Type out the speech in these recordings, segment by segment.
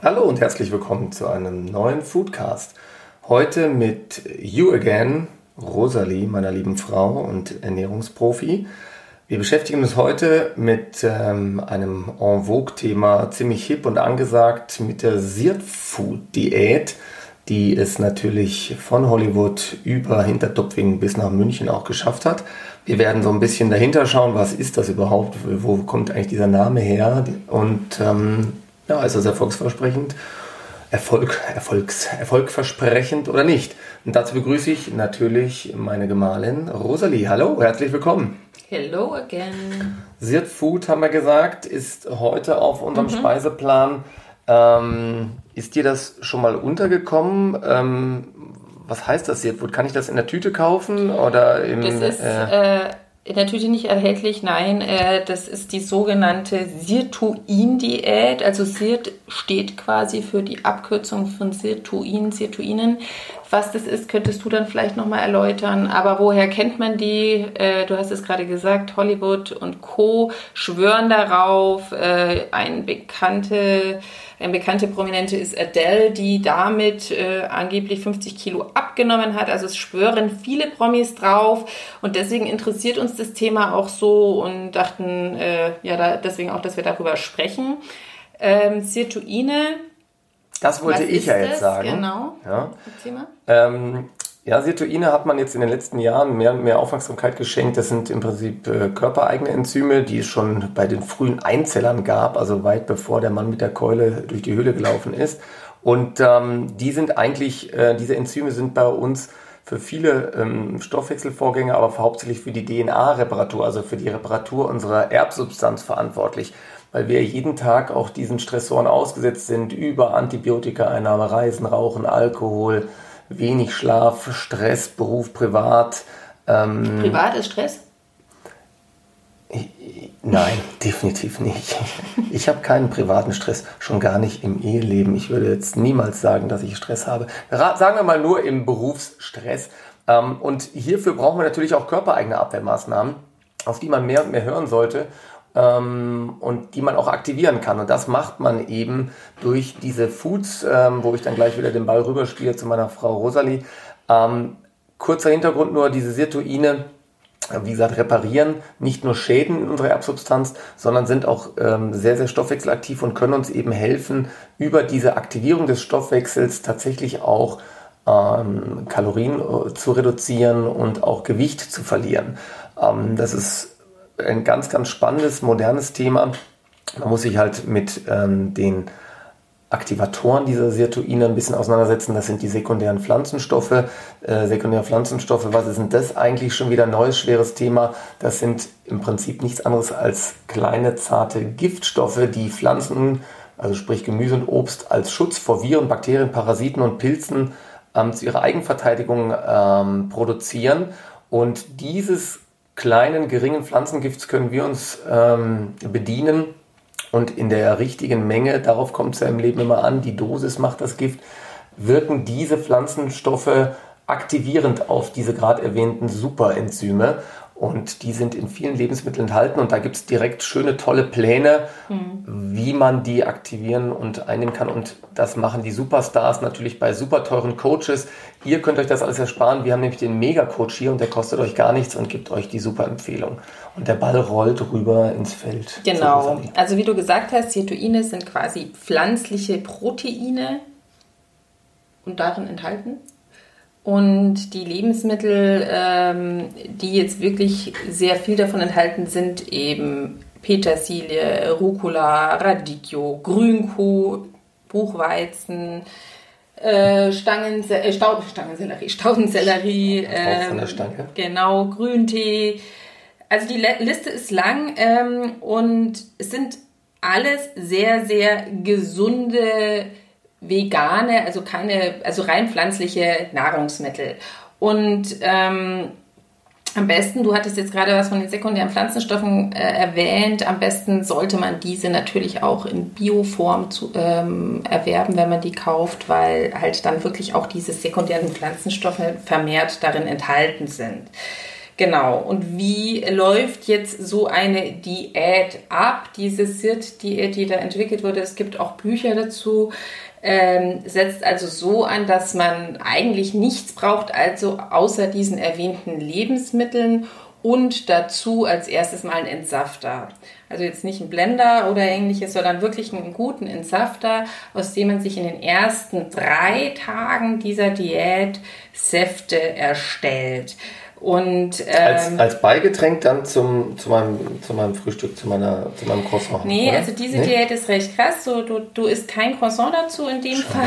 Hallo und herzlich willkommen zu einem neuen Foodcast. Heute mit You Again, Rosalie, meiner lieben Frau und Ernährungsprofi. Wir beschäftigen uns heute mit ähm, einem en vogue Thema, ziemlich hip und angesagt, mit der Seared Food Diät, die es natürlich von Hollywood über Hintertupfingen bis nach München auch geschafft hat. Wir werden so ein bisschen dahinter schauen, was ist das überhaupt, wo kommt eigentlich dieser Name her und ähm, ja, ist das erfolgsversprechend? Erfolg, Erfolgs, erfolgversprechend oder nicht? Und dazu begrüße ich natürlich meine Gemahlin Rosalie. Hallo, herzlich willkommen. Hello again. Sirt Food, haben wir gesagt, ist heute auf unserem mhm. Speiseplan. Ähm, ist dir das schon mal untergekommen? Ähm, was heißt das Sirt Food? Kann ich das in der Tüte kaufen oder im... Das ist... Äh, Tüte nicht erhältlich, nein, äh, das ist die sogenannte Sirtuin-Diät. Also Sirt steht quasi für die Abkürzung von Sirtuin, Sirtuinen. Was das ist, könntest du dann vielleicht nochmal erläutern. Aber woher kennt man die? Äh, du hast es gerade gesagt, Hollywood und Co. schwören darauf. Äh, ein bekannte eine bekannte Prominente ist Adele, die damit äh, angeblich 50 Kilo abgenommen hat. Also es schwören viele Promis drauf und deswegen interessiert uns das Thema auch so und dachten, äh, ja, da, deswegen auch, dass wir darüber sprechen. Ähm, Sirtuine. Das wollte ich ja jetzt das? sagen. Genau. Ja. Ähm, ja, Sirtuine hat man jetzt in den letzten Jahren mehr und mehr Aufmerksamkeit geschenkt. Das sind im Prinzip äh, körpereigene Enzyme, die es schon bei den frühen Einzellern gab, also weit bevor der Mann mit der Keule durch die Höhle gelaufen ist. Und ähm, die sind eigentlich, äh, diese Enzyme sind bei uns für viele ähm, Stoffwechselvorgänge, aber hauptsächlich für die DNA-Reparatur, also für die Reparatur unserer Erbsubstanz verantwortlich weil wir jeden Tag auch diesen Stressoren ausgesetzt sind über Antibiotikaeinnahme, Reisen, Rauchen, Alkohol, wenig Schlaf, Stress, Beruf, Privat. Ähm, Privat ist Stress? Nein, definitiv nicht. Ich habe keinen privaten Stress, schon gar nicht im Eheleben. Ich würde jetzt niemals sagen, dass ich Stress habe. Sagen wir mal nur im Berufsstress. Ähm, und hierfür brauchen wir natürlich auch körpereigene Abwehrmaßnahmen, auf die man mehr und mehr hören sollte ähm, und die man auch aktivieren kann. Und das macht man eben durch diese Foods, ähm, wo ich dann gleich wieder den Ball rüberspiele zu meiner Frau Rosalie. Ähm, kurzer Hintergrund nur, diese Sirtuine, wie gesagt, reparieren nicht nur Schäden in unserer Erbsubstanz, sondern sind auch ähm, sehr, sehr stoffwechselaktiv und können uns eben helfen, über diese Aktivierung des Stoffwechsels tatsächlich auch ähm, Kalorien äh, zu reduzieren und auch Gewicht zu verlieren. Ähm, das ist ein ganz, ganz spannendes, modernes Thema. Man muss sich halt mit ähm, den Aktivatoren dieser Sirtuine ein bisschen auseinandersetzen. Das sind die sekundären Pflanzenstoffe. Äh, sekundäre Pflanzenstoffe, was ist denn das eigentlich schon wieder ein neues, schweres Thema? Das sind im Prinzip nichts anderes als kleine, zarte Giftstoffe, die Pflanzen, also sprich Gemüse und Obst, als Schutz vor Viren, Bakterien, Parasiten und Pilzen ähm, zu ihrer Eigenverteidigung ähm, produzieren. Und dieses kleinen, geringen Pflanzengifts können wir uns ähm, bedienen und in der richtigen Menge, darauf kommt es ja im Leben immer an, die Dosis macht das Gift, wirken diese Pflanzenstoffe aktivierend auf diese gerade erwähnten Superenzyme. Und die sind in vielen Lebensmitteln enthalten und da gibt es direkt schöne, tolle Pläne, mhm. wie man die aktivieren und einnehmen kann. Und das machen die Superstars natürlich bei super teuren Coaches. Ihr könnt euch das alles ersparen. Wir haben nämlich den Mega-Coach hier und der kostet euch gar nichts und gibt euch die super Empfehlung. Und der Ball rollt rüber ins Feld. Genau. Also wie du gesagt hast, Cetoine sind quasi pflanzliche Proteine und darin enthalten. Und die Lebensmittel, ähm, die jetzt wirklich sehr viel davon enthalten sind, eben Petersilie, Rucola, Radicchio, Grünkohl, Buchweizen, äh, Stangen, äh, Stangensellerie, Staudensellerie, äh, genau, Grüntee. Also die Liste ist lang ähm, und es sind alles sehr, sehr gesunde vegane, also keine, also rein pflanzliche Nahrungsmittel. Und ähm, am besten, du hattest jetzt gerade was von den sekundären Pflanzenstoffen äh, erwähnt, am besten sollte man diese natürlich auch in Bioform zu, ähm, erwerben, wenn man die kauft, weil halt dann wirklich auch diese sekundären Pflanzenstoffe vermehrt darin enthalten sind. Genau. Und wie läuft jetzt so eine Diät ab? Diese SIRT-Diät, die da entwickelt wurde, es gibt auch Bücher dazu, ähm, setzt also so an, dass man eigentlich nichts braucht, also außer diesen erwähnten Lebensmitteln und dazu als erstes mal ein Entsafter. Also jetzt nicht ein Blender oder ähnliches, sondern wirklich einen guten Entsafter, aus dem man sich in den ersten drei Tagen dieser Diät Säfte erstellt. Und, ähm, als, als Beigetränk dann zum, zu, meinem, zu meinem Frühstück, zu, meiner, zu meinem Croissant. Nee, oder? also diese nee? Diät ist recht krass. So, du, du isst kein Croissant dazu in dem Schade. Fall.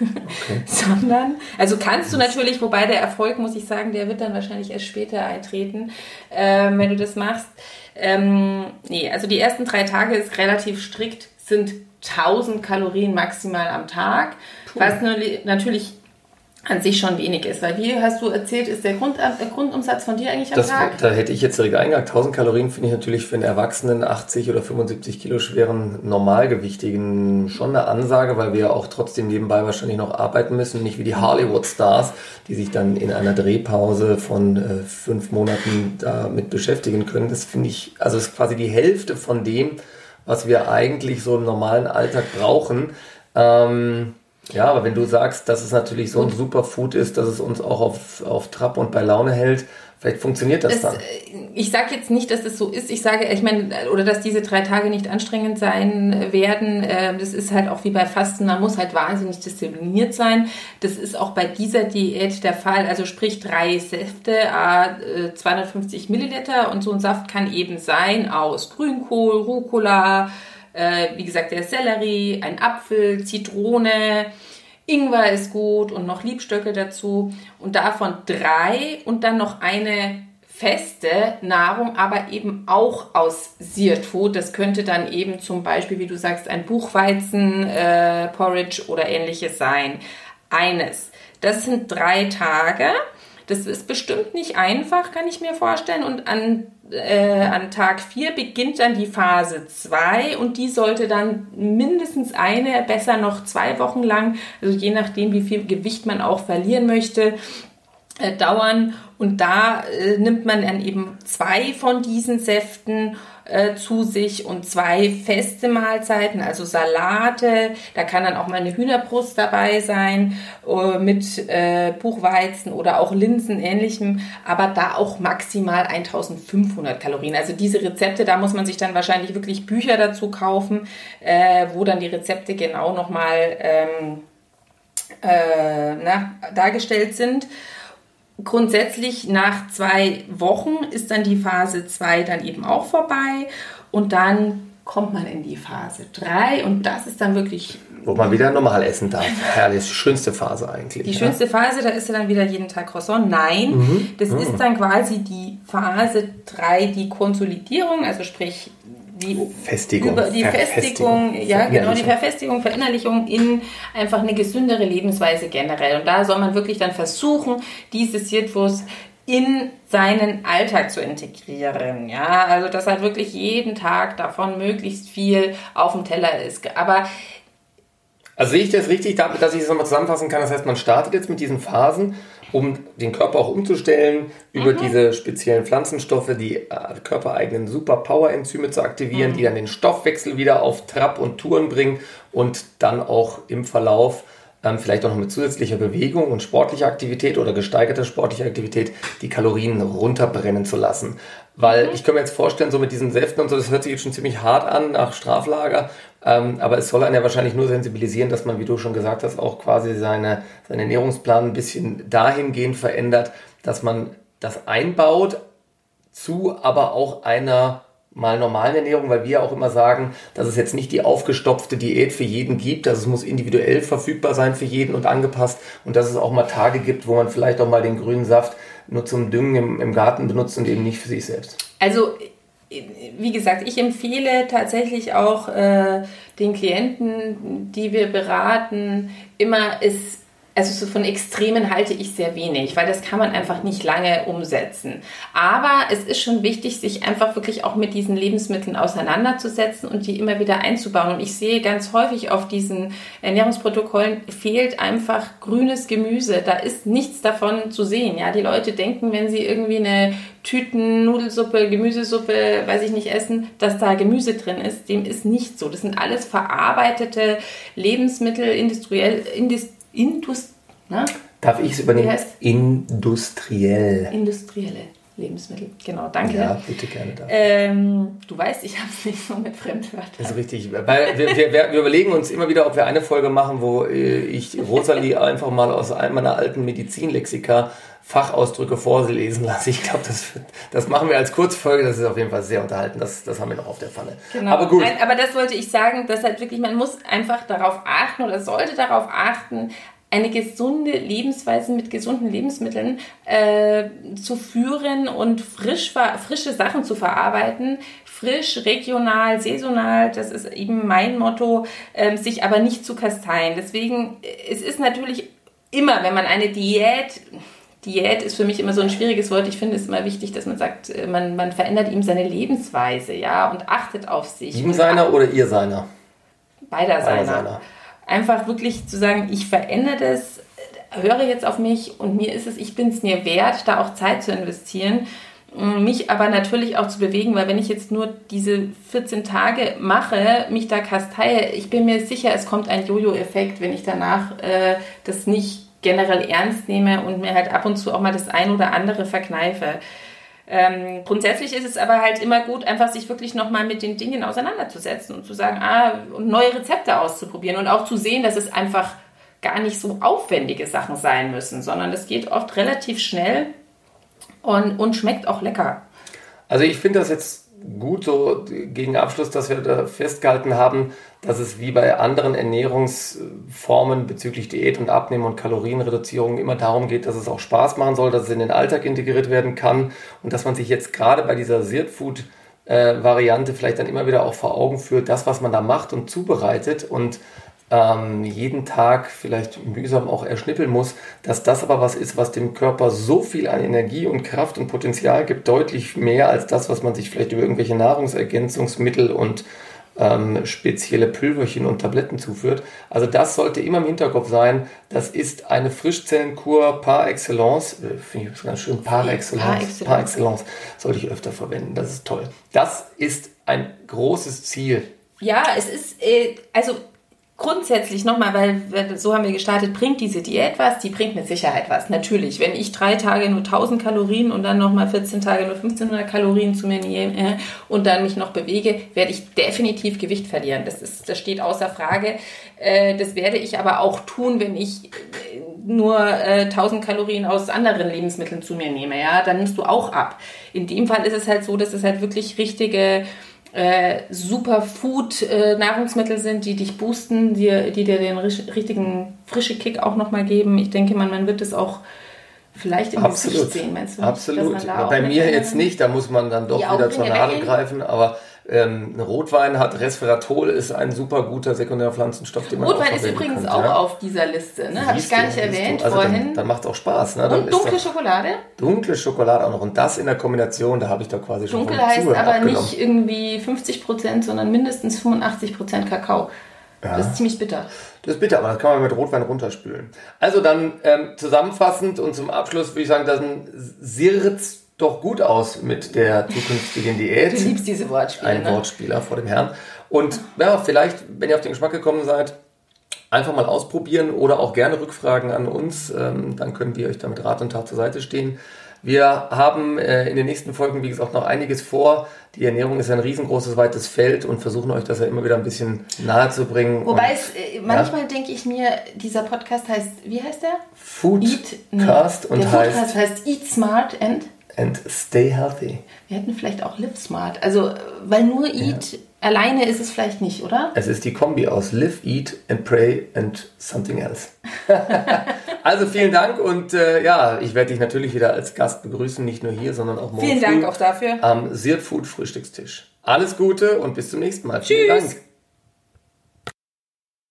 Okay. Sondern, also kannst du natürlich, wobei der Erfolg, muss ich sagen, der wird dann wahrscheinlich erst später eintreten, ähm, wenn du das machst. Ähm, nee, also die ersten drei Tage ist relativ strikt, sind 1000 Kalorien maximal am Tag, Puh. was natürlich an sich schon wenig ist. Weil wie hast du erzählt, ist der, Grund, der Grundumsatz von dir eigentlich am das, Tag? Da hätte ich jetzt direkt eingehakt. 1000 Kalorien finde ich natürlich für einen Erwachsenen 80 oder 75 Kilo schweren Normalgewichtigen schon eine Ansage, weil wir ja auch trotzdem nebenbei wahrscheinlich noch arbeiten müssen. Nicht wie die Hollywood-Stars, die sich dann in einer Drehpause von äh, fünf Monaten damit beschäftigen können. Das finde ich, also ist quasi die Hälfte von dem, was wir eigentlich so im normalen Alltag brauchen. Ähm, ja, aber wenn du sagst, dass es natürlich so ein Superfood ist, dass es uns auch auf, auf Trab und bei Laune hält, vielleicht funktioniert das es, dann. Äh, ich sage jetzt nicht, dass es so ist. Ich sage, ich meine, oder dass diese drei Tage nicht anstrengend sein werden. Ähm, das ist halt auch wie bei Fasten. Man muss halt wahnsinnig diszipliniert sein. Das ist auch bei dieser Diät der Fall. Also sprich drei Säfte, 250 äh, Milliliter und so ein Saft kann eben sein aus Grünkohl, Rucola, äh, wie gesagt, der Sellerie, ein Apfel, Zitrone, Ingwer ist gut und noch Liebstöcke dazu. Und davon drei und dann noch eine feste Nahrung, aber eben auch aus Seared Food. Das könnte dann eben zum Beispiel, wie du sagst, ein Buchweizen, äh, oder ähnliches sein. Eines. Das sind drei Tage. Das ist bestimmt nicht einfach, kann ich mir vorstellen. Und an, äh, an Tag 4 beginnt dann die Phase 2 und die sollte dann mindestens eine, besser noch zwei Wochen lang, also je nachdem, wie viel Gewicht man auch verlieren möchte, äh, dauern. Und da äh, nimmt man dann eben zwei von diesen Säften äh, zu sich und zwei feste Mahlzeiten, also Salate. Da kann dann auch mal eine Hühnerbrust dabei sein äh, mit Buchweizen oder auch Linsen ähnlichem, aber da auch maximal 1500 Kalorien. Also diese Rezepte, da muss man sich dann wahrscheinlich wirklich Bücher dazu kaufen, wo dann die Rezepte genau nochmal ähm, äh, na, dargestellt sind grundsätzlich nach zwei Wochen ist dann die Phase 2 dann eben auch vorbei und dann kommt man in die Phase 3 und das ist dann wirklich... Wo man wieder normal essen darf. Herrlich, die schönste Phase eigentlich. Die ja? schönste Phase, da ist ja dann wieder jeden Tag Croissant. Nein, mhm. das mhm. ist dann quasi die Phase 3, die Konsolidierung, also sprich die Festigung, über die Festigung, ja genau, die Verfestigung, Verinnerlichung in einfach eine gesündere Lebensweise generell. Und da soll man wirklich dann versuchen, dieses Citrus in seinen Alltag zu integrieren. Ja, also dass halt wirklich jeden Tag davon möglichst viel auf dem Teller ist. Aber also sehe ich das richtig, dass ich das nochmal zusammenfassen kann? Das heißt, man startet jetzt mit diesen Phasen um den Körper auch umzustellen, über mhm. diese speziellen Pflanzenstoffe, die äh, körpereigenen Super-Power-Enzyme zu aktivieren, mhm. die dann den Stoffwechsel wieder auf Trab und Touren bringen und dann auch im Verlauf ähm, vielleicht auch noch mit zusätzlicher Bewegung und sportlicher Aktivität oder gesteigerter sportlicher Aktivität die Kalorien runterbrennen zu lassen. Weil mhm. ich kann mir jetzt vorstellen, so mit diesen Säften und so, das hört sich jetzt schon ziemlich hart an nach Straflager, ähm, aber es soll einen ja wahrscheinlich nur sensibilisieren, dass man, wie du schon gesagt hast, auch quasi seine, seinen Ernährungsplan ein bisschen dahingehend verändert, dass man das einbaut zu aber auch einer mal normalen Ernährung, weil wir auch immer sagen, dass es jetzt nicht die aufgestopfte Diät für jeden gibt, dass es muss individuell verfügbar sein für jeden und angepasst und dass es auch mal Tage gibt, wo man vielleicht auch mal den grünen Saft nur zum Düngen im, im Garten benutzt und eben nicht für sich selbst. Also wie gesagt, ich empfehle tatsächlich auch äh, den Klienten, die wir beraten, immer es also so von Extremen halte ich sehr wenig, weil das kann man einfach nicht lange umsetzen. Aber es ist schon wichtig, sich einfach wirklich auch mit diesen Lebensmitteln auseinanderzusetzen und die immer wieder einzubauen. Und ich sehe ganz häufig auf diesen Ernährungsprotokollen fehlt einfach grünes Gemüse. Da ist nichts davon zu sehen. Ja, die Leute denken, wenn sie irgendwie eine Tüten Nudelsuppe, Gemüsesuppe, weiß ich nicht, essen, dass da Gemüse drin ist. Dem ist nicht so. Das sind alles verarbeitete Lebensmittel, industriell, indus, indus, na? Darf ich es übernehmen? Wie heißt? Industriell. industrielle Lebensmittel. Genau, danke. Ja, bitte gerne. Darf. Ähm, du weißt, ich habe es nicht so mit Fremdwörtern. Das ist richtig. Weil wir, wir, wir überlegen uns immer wieder, ob wir eine Folge machen, wo äh, ich Rosalie einfach mal aus einem meiner alten Medizinlexika Fachausdrücke vorlesen lasse. Ich glaube, das, das machen wir als Kurzfolge. Das ist auf jeden Fall sehr unterhalten. Das, das haben wir noch auf der Pfanne. Genau. Aber gut. Nein, aber das wollte ich sagen, dass halt wirklich, man muss einfach darauf achten oder sollte darauf achten, eine gesunde Lebensweise mit gesunden Lebensmitteln äh, zu führen und frisch, frische Sachen zu verarbeiten. Frisch, regional, saisonal, das ist eben mein Motto, ähm, sich aber nicht zu kasteien. Deswegen, äh, es ist natürlich immer, wenn man eine Diät, Diät ist für mich immer so ein schwieriges Wort. Ich finde es immer wichtig, dass man sagt, äh, man, man verändert ihm seine Lebensweise, ja, und achtet auf sich. Ihm seiner oder ihr seiner? beider seiner. seiner. Einfach wirklich zu sagen, ich verändere das, höre jetzt auf mich und mir ist es, ich bin es mir wert, da auch Zeit zu investieren. Mich aber natürlich auch zu bewegen, weil wenn ich jetzt nur diese 14 Tage mache, mich da kasteie, ich bin mir sicher, es kommt ein Jojo-Effekt, wenn ich danach äh, das nicht generell ernst nehme und mir halt ab und zu auch mal das ein oder andere verkneife. Ähm, grundsätzlich ist es aber halt immer gut, einfach sich wirklich nochmal mit den Dingen auseinanderzusetzen und zu sagen, ah, und neue Rezepte auszuprobieren und auch zu sehen, dass es einfach gar nicht so aufwendige Sachen sein müssen, sondern es geht oft relativ schnell und, und schmeckt auch lecker. Also ich finde das jetzt gut so gegen Abschluss, dass wir da festgehalten haben, dass es wie bei anderen Ernährungsformen bezüglich Diät und Abnehmen und Kalorienreduzierung immer darum geht, dass es auch Spaß machen soll, dass es in den Alltag integriert werden kann und dass man sich jetzt gerade bei dieser Sirt Food äh, Variante vielleicht dann immer wieder auch vor Augen führt, das, was man da macht und zubereitet und ähm, jeden Tag vielleicht mühsam auch erschnippeln muss, dass das aber was ist, was dem Körper so viel an Energie und Kraft und Potenzial gibt, deutlich mehr als das, was man sich vielleicht über irgendwelche Nahrungsergänzungsmittel und ähm, spezielle Pülverchen und Tabletten zuführt. Also das sollte immer im Hinterkopf sein. Das ist eine Frischzellenkur par excellence. Äh, Finde ich ganz schön. Par excellence. Par excellence. Par excellence. Sollte ich öfter verwenden. Das ist toll. Das ist ein großes Ziel. Ja, es ist, äh, also grundsätzlich nochmal, weil, so haben wir gestartet, bringt diese Diät was? Die bringt mit Sicherheit was. Natürlich, wenn ich drei Tage nur 1000 Kalorien und dann nochmal 14 Tage nur 1500 Kalorien zu mir nehme äh, und dann mich noch bewege, werde ich definitiv Gewicht verlieren. Das, ist, das steht außer Frage. Äh, das werde ich aber auch tun, wenn ich äh, nur äh, 1000 Kalorien aus anderen Lebensmitteln zu mir nehme. Ja, dann nimmst du auch ab. In dem Fall ist es halt so, dass es halt wirklich richtige äh, Superfood-Nahrungsmittel sind, die dich boosten, die, die dir den richtigen frische Kick auch nochmal geben. Ich denke, man, man wird es auch vielleicht im Absolut. Gesicht sehen, meinst du? Absolut. Bei mir jetzt nicht, da muss man dann doch wieder zur Nadel greifen, aber ähm, ein Rotwein hat Resveratrol, ist ein super guter Sekundärpflanzenstoff, den man auch Rotwein ist verwenden übrigens könnte, auch ja. auf dieser Liste, ne? Habe ich gar nicht du. erwähnt also vorhin. Dann, dann macht auch Spaß. Ne? Dann und ist dunkle Schokolade. dunkle Schokolade auch noch. Und das in der Kombination, da habe ich doch quasi schon Dunkel heißt aber abgenommen. nicht irgendwie 50%, sondern mindestens 85% Kakao. Das ist ziemlich bitter. Das ist bitter, aber das kann man mit Rotwein runterspülen. Also dann ähm, zusammenfassend und zum Abschluss würde ich sagen, dann sirzt doch gut aus mit der zukünftigen Diät. Du liebst diese Wortspiele, Ein ne? Wortspieler vor dem Herrn. Und ja, vielleicht, wenn ihr auf den Geschmack gekommen seid, einfach mal ausprobieren oder auch gerne Rückfragen an uns. Ähm, dann können wir euch damit Rat und Tat zur Seite stehen. Wir haben äh, in den nächsten Folgen, wie gesagt, noch einiges vor. Die Ernährung ist ein riesengroßes, weites Feld und versuchen euch das ja immer wieder ein bisschen nahe zu bringen. Wobei und es, äh, manchmal denke ich mir, dieser Podcast heißt, wie heißt der? Foodcast und der heißt Foodcast heißt Eat Smart and And Stay Healthy. wir hätten vielleicht auch Live Smart. Also, weil nur Eat alleine ist es vielleicht nicht, oder? Es ist die Kombi aus Live, Eat and Pray and Something Else. also vielen Dank und äh, ja, ich werde dich natürlich wieder als Gast begrüßen, nicht nur hier, sondern auch morgen Vielen früh Dank auch dafür. am Sirt Food Frühstückstisch. Alles Gute und bis zum nächsten Mal. Vielen Tschüss. Dank.